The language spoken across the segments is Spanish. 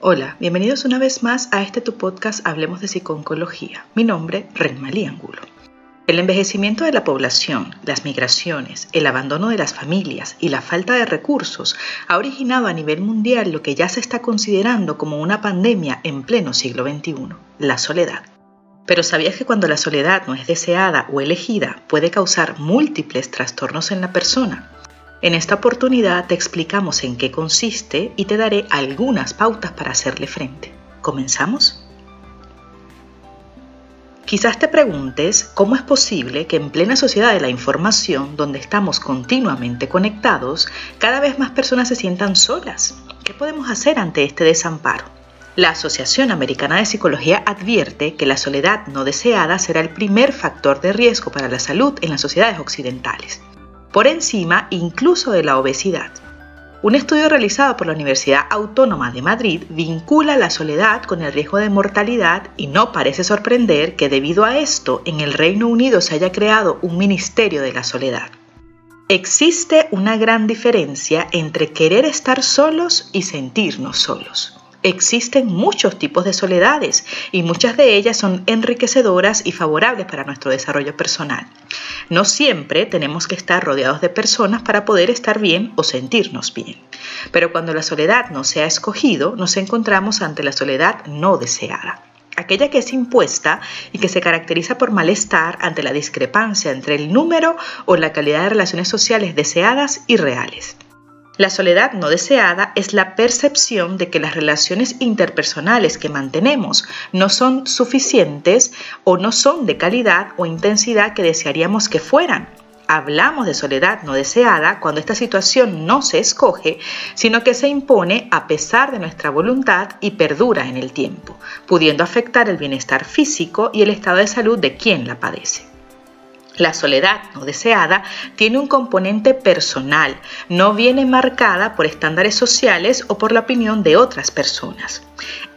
Hola, bienvenidos una vez más a este tu podcast Hablemos de Psiconcología. Mi nombre, Renmalí Angulo. El envejecimiento de la población, las migraciones, el abandono de las familias y la falta de recursos ha originado a nivel mundial lo que ya se está considerando como una pandemia en pleno siglo XXI, la soledad. Pero ¿sabías que cuando la soledad no es deseada o elegida puede causar múltiples trastornos en la persona? En esta oportunidad te explicamos en qué consiste y te daré algunas pautas para hacerle frente. ¿Comenzamos? Quizás te preguntes cómo es posible que en plena sociedad de la información, donde estamos continuamente conectados, cada vez más personas se sientan solas. ¿Qué podemos hacer ante este desamparo? La Asociación Americana de Psicología advierte que la soledad no deseada será el primer factor de riesgo para la salud en las sociedades occidentales por encima incluso de la obesidad. Un estudio realizado por la Universidad Autónoma de Madrid vincula la soledad con el riesgo de mortalidad y no parece sorprender que debido a esto en el Reino Unido se haya creado un Ministerio de la Soledad. Existe una gran diferencia entre querer estar solos y sentirnos solos. Existen muchos tipos de soledades y muchas de ellas son enriquecedoras y favorables para nuestro desarrollo personal. No siempre tenemos que estar rodeados de personas para poder estar bien o sentirnos bien. Pero cuando la soledad no se ha escogido, nos encontramos ante la soledad no deseada aquella que es impuesta y que se caracteriza por malestar ante la discrepancia entre el número o la calidad de relaciones sociales deseadas y reales. La soledad no deseada es la percepción de que las relaciones interpersonales que mantenemos no son suficientes o no son de calidad o intensidad que desearíamos que fueran. Hablamos de soledad no deseada cuando esta situación no se escoge, sino que se impone a pesar de nuestra voluntad y perdura en el tiempo, pudiendo afectar el bienestar físico y el estado de salud de quien la padece. La soledad no deseada tiene un componente personal, no viene marcada por estándares sociales o por la opinión de otras personas.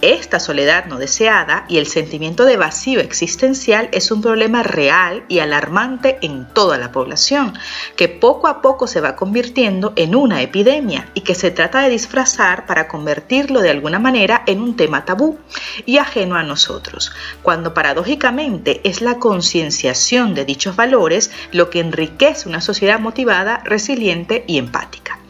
Esta soledad no deseada y el sentimiento de vacío existencial es un problema real y alarmante en toda la población, que poco a poco se va convirtiendo en una epidemia y que se trata de disfrazar para convertirlo de alguna manera en un tema tabú y ajeno a nosotros, cuando paradójicamente es la concienciación de dichos valores lo que enriquece una sociedad motivada, resiliente y empática.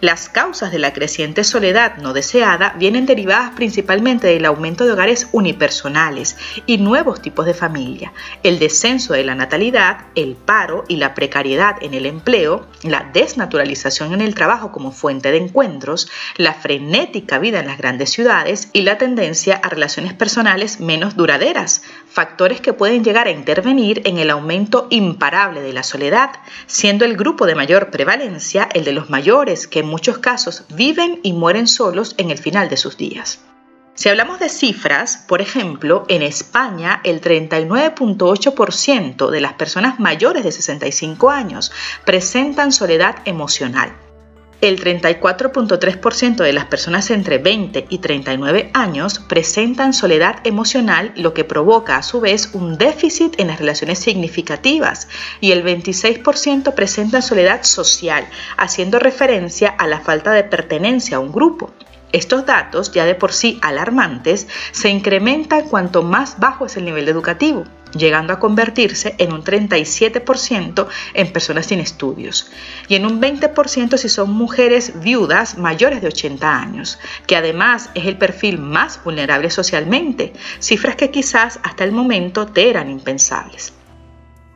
Las causas de la creciente soledad no deseada vienen derivadas principalmente del aumento de hogares unipersonales y nuevos tipos de familia, el descenso de la natalidad, el paro y la precariedad en el empleo, la desnaturalización en el trabajo como fuente de encuentros, la frenética vida en las grandes ciudades y la tendencia a relaciones personales menos duraderas, factores que pueden llegar a intervenir en el aumento imparable de la soledad, siendo el grupo de mayor prevalencia el de los mayores que muchos casos viven y mueren solos en el final de sus días. Si hablamos de cifras, por ejemplo, en España el 39.8% de las personas mayores de 65 años presentan soledad emocional el 34.3% de las personas entre 20 y 39 años presentan soledad emocional, lo que provoca a su vez un déficit en las relaciones significativas, y el 26% presentan soledad social, haciendo referencia a la falta de pertenencia a un grupo. Estos datos, ya de por sí alarmantes, se incrementan cuanto más bajo es el nivel educativo, llegando a convertirse en un 37% en personas sin estudios y en un 20% si son mujeres viudas mayores de 80 años, que además es el perfil más vulnerable socialmente, cifras que quizás hasta el momento te eran impensables.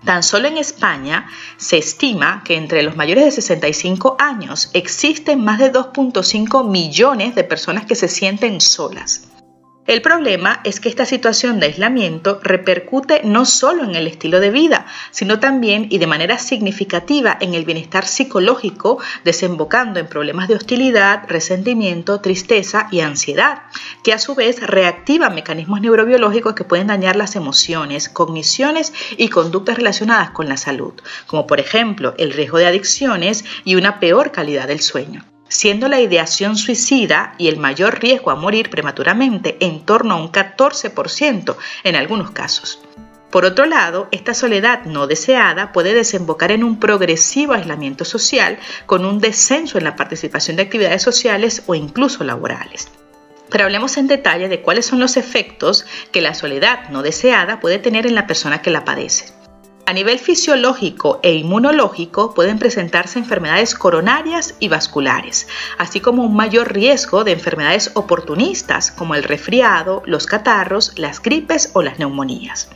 Tan solo en España se estima que entre los mayores de 65 años existen más de 2.5 millones de personas que se sienten solas. El problema es que esta situación de aislamiento repercute no solo en el estilo de vida, sino también y de manera significativa en el bienestar psicológico, desembocando en problemas de hostilidad, resentimiento, tristeza y ansiedad, que a su vez reactivan mecanismos neurobiológicos que pueden dañar las emociones, cogniciones y conductas relacionadas con la salud, como por ejemplo el riesgo de adicciones y una peor calidad del sueño siendo la ideación suicida y el mayor riesgo a morir prematuramente en torno a un 14% en algunos casos. Por otro lado, esta soledad no deseada puede desembocar en un progresivo aislamiento social con un descenso en la participación de actividades sociales o incluso laborales. Pero hablemos en detalle de cuáles son los efectos que la soledad no deseada puede tener en la persona que la padece. A nivel fisiológico e inmunológico pueden presentarse enfermedades coronarias y vasculares, así como un mayor riesgo de enfermedades oportunistas como el resfriado, los catarros, las gripes o las neumonías.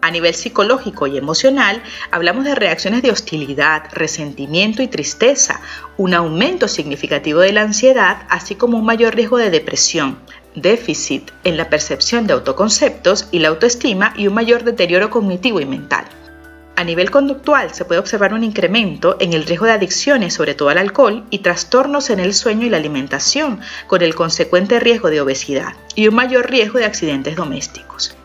A nivel psicológico y emocional, hablamos de reacciones de hostilidad, resentimiento y tristeza, un aumento significativo de la ansiedad, así como un mayor riesgo de depresión, déficit en la percepción de autoconceptos y la autoestima y un mayor deterioro cognitivo y mental. A nivel conductual se puede observar un incremento en el riesgo de adicciones, sobre todo al alcohol, y trastornos en el sueño y la alimentación, con el consecuente riesgo de obesidad y un mayor riesgo de accidentes domésticos.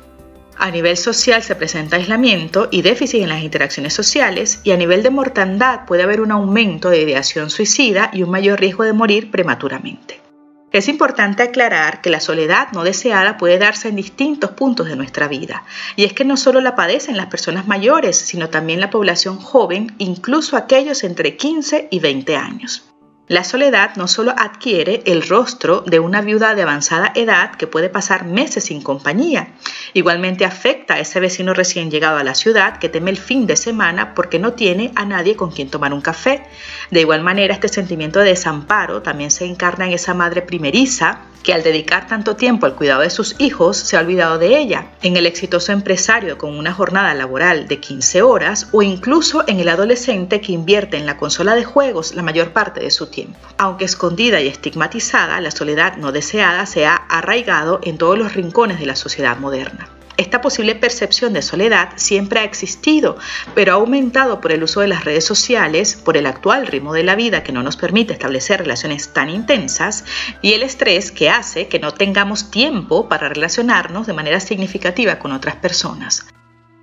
A nivel social se presenta aislamiento y déficit en las interacciones sociales y a nivel de mortandad puede haber un aumento de ideación suicida y un mayor riesgo de morir prematuramente. Es importante aclarar que la soledad no deseada puede darse en distintos puntos de nuestra vida, y es que no solo la padecen las personas mayores, sino también la población joven, incluso aquellos entre 15 y 20 años. La soledad no solo adquiere el rostro de una viuda de avanzada edad que puede pasar meses sin compañía, igualmente afecta a ese vecino recién llegado a la ciudad que teme el fin de semana porque no tiene a nadie con quien tomar un café. De igual manera, este sentimiento de desamparo también se encarna en esa madre primeriza que al dedicar tanto tiempo al cuidado de sus hijos se ha olvidado de ella, en el exitoso empresario con una jornada laboral de 15 horas o incluso en el adolescente que invierte en la consola de juegos la mayor parte de su tiempo. Aunque escondida y estigmatizada, la soledad no deseada se ha arraigado en todos los rincones de la sociedad moderna. Esta posible percepción de soledad siempre ha existido, pero ha aumentado por el uso de las redes sociales, por el actual ritmo de la vida que no nos permite establecer relaciones tan intensas y el estrés que hace que no tengamos tiempo para relacionarnos de manera significativa con otras personas.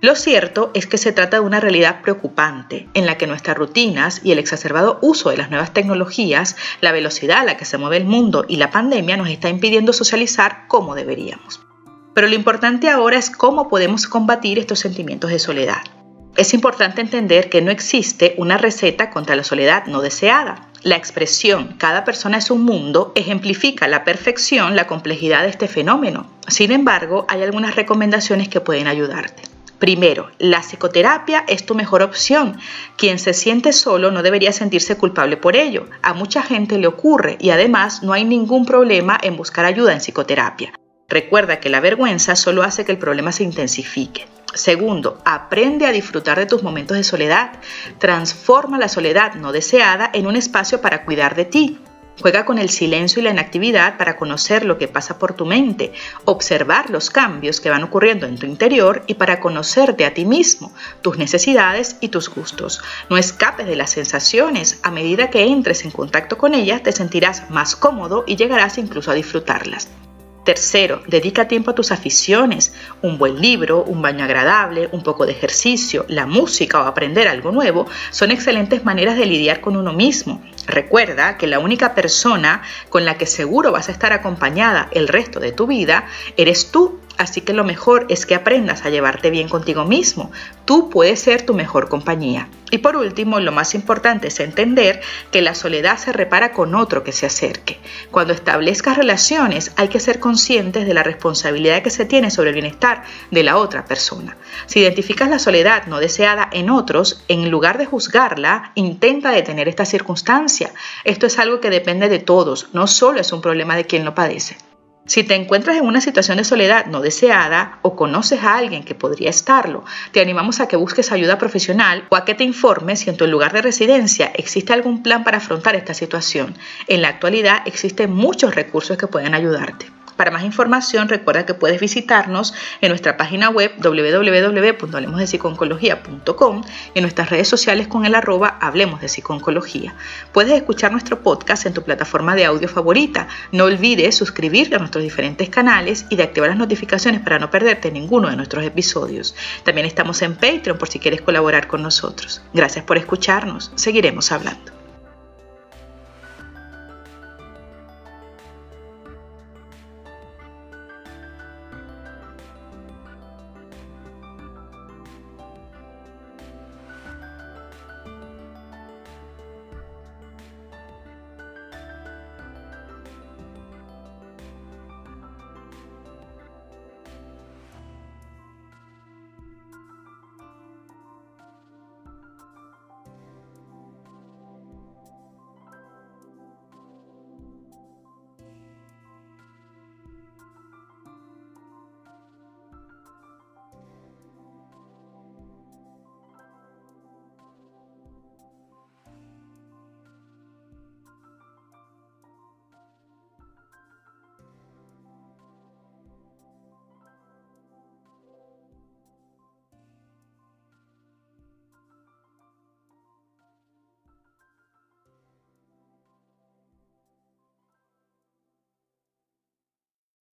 Lo cierto es que se trata de una realidad preocupante en la que nuestras rutinas y el exacerbado uso de las nuevas tecnologías, la velocidad a la que se mueve el mundo y la pandemia nos está impidiendo socializar como deberíamos. Pero lo importante ahora es cómo podemos combatir estos sentimientos de soledad. Es importante entender que no existe una receta contra la soledad no deseada. La expresión cada persona es un mundo ejemplifica la perfección la complejidad de este fenómeno. Sin embargo, hay algunas recomendaciones que pueden ayudarte. Primero, la psicoterapia es tu mejor opción. Quien se siente solo no debería sentirse culpable por ello. A mucha gente le ocurre y además no hay ningún problema en buscar ayuda en psicoterapia. Recuerda que la vergüenza solo hace que el problema se intensifique. Segundo, aprende a disfrutar de tus momentos de soledad. Transforma la soledad no deseada en un espacio para cuidar de ti. Juega con el silencio y la inactividad para conocer lo que pasa por tu mente, observar los cambios que van ocurriendo en tu interior y para conocerte a ti mismo, tus necesidades y tus gustos. No escapes de las sensaciones. A medida que entres en contacto con ellas, te sentirás más cómodo y llegarás incluso a disfrutarlas. Tercero, dedica tiempo a tus aficiones, un buen libro, un baño agradable, un poco de ejercicio, la música o aprender algo nuevo son excelentes maneras de lidiar con uno mismo. Recuerda que la única persona con la que seguro vas a estar acompañada el resto de tu vida eres tú Así que lo mejor es que aprendas a llevarte bien contigo mismo. Tú puedes ser tu mejor compañía. Y por último, lo más importante es entender que la soledad se repara con otro que se acerque. Cuando establezcas relaciones hay que ser conscientes de la responsabilidad que se tiene sobre el bienestar de la otra persona. Si identificas la soledad no deseada en otros, en lugar de juzgarla, intenta detener esta circunstancia. Esto es algo que depende de todos, no solo es un problema de quien lo padece. Si te encuentras en una situación de soledad no deseada o conoces a alguien que podría estarlo, te animamos a que busques ayuda profesional o a que te informes si en tu lugar de residencia existe algún plan para afrontar esta situación. En la actualidad existen muchos recursos que pueden ayudarte. Para más información, recuerda que puedes visitarnos en nuestra página web www.hablemosdepsiconcología.com y en nuestras redes sociales con el arroba Hablemos de Psiconcología. Puedes escuchar nuestro podcast en tu plataforma de audio favorita. No olvides suscribirte a nuestros diferentes canales y de activar las notificaciones para no perderte ninguno de nuestros episodios. También estamos en Patreon por si quieres colaborar con nosotros. Gracias por escucharnos. Seguiremos hablando.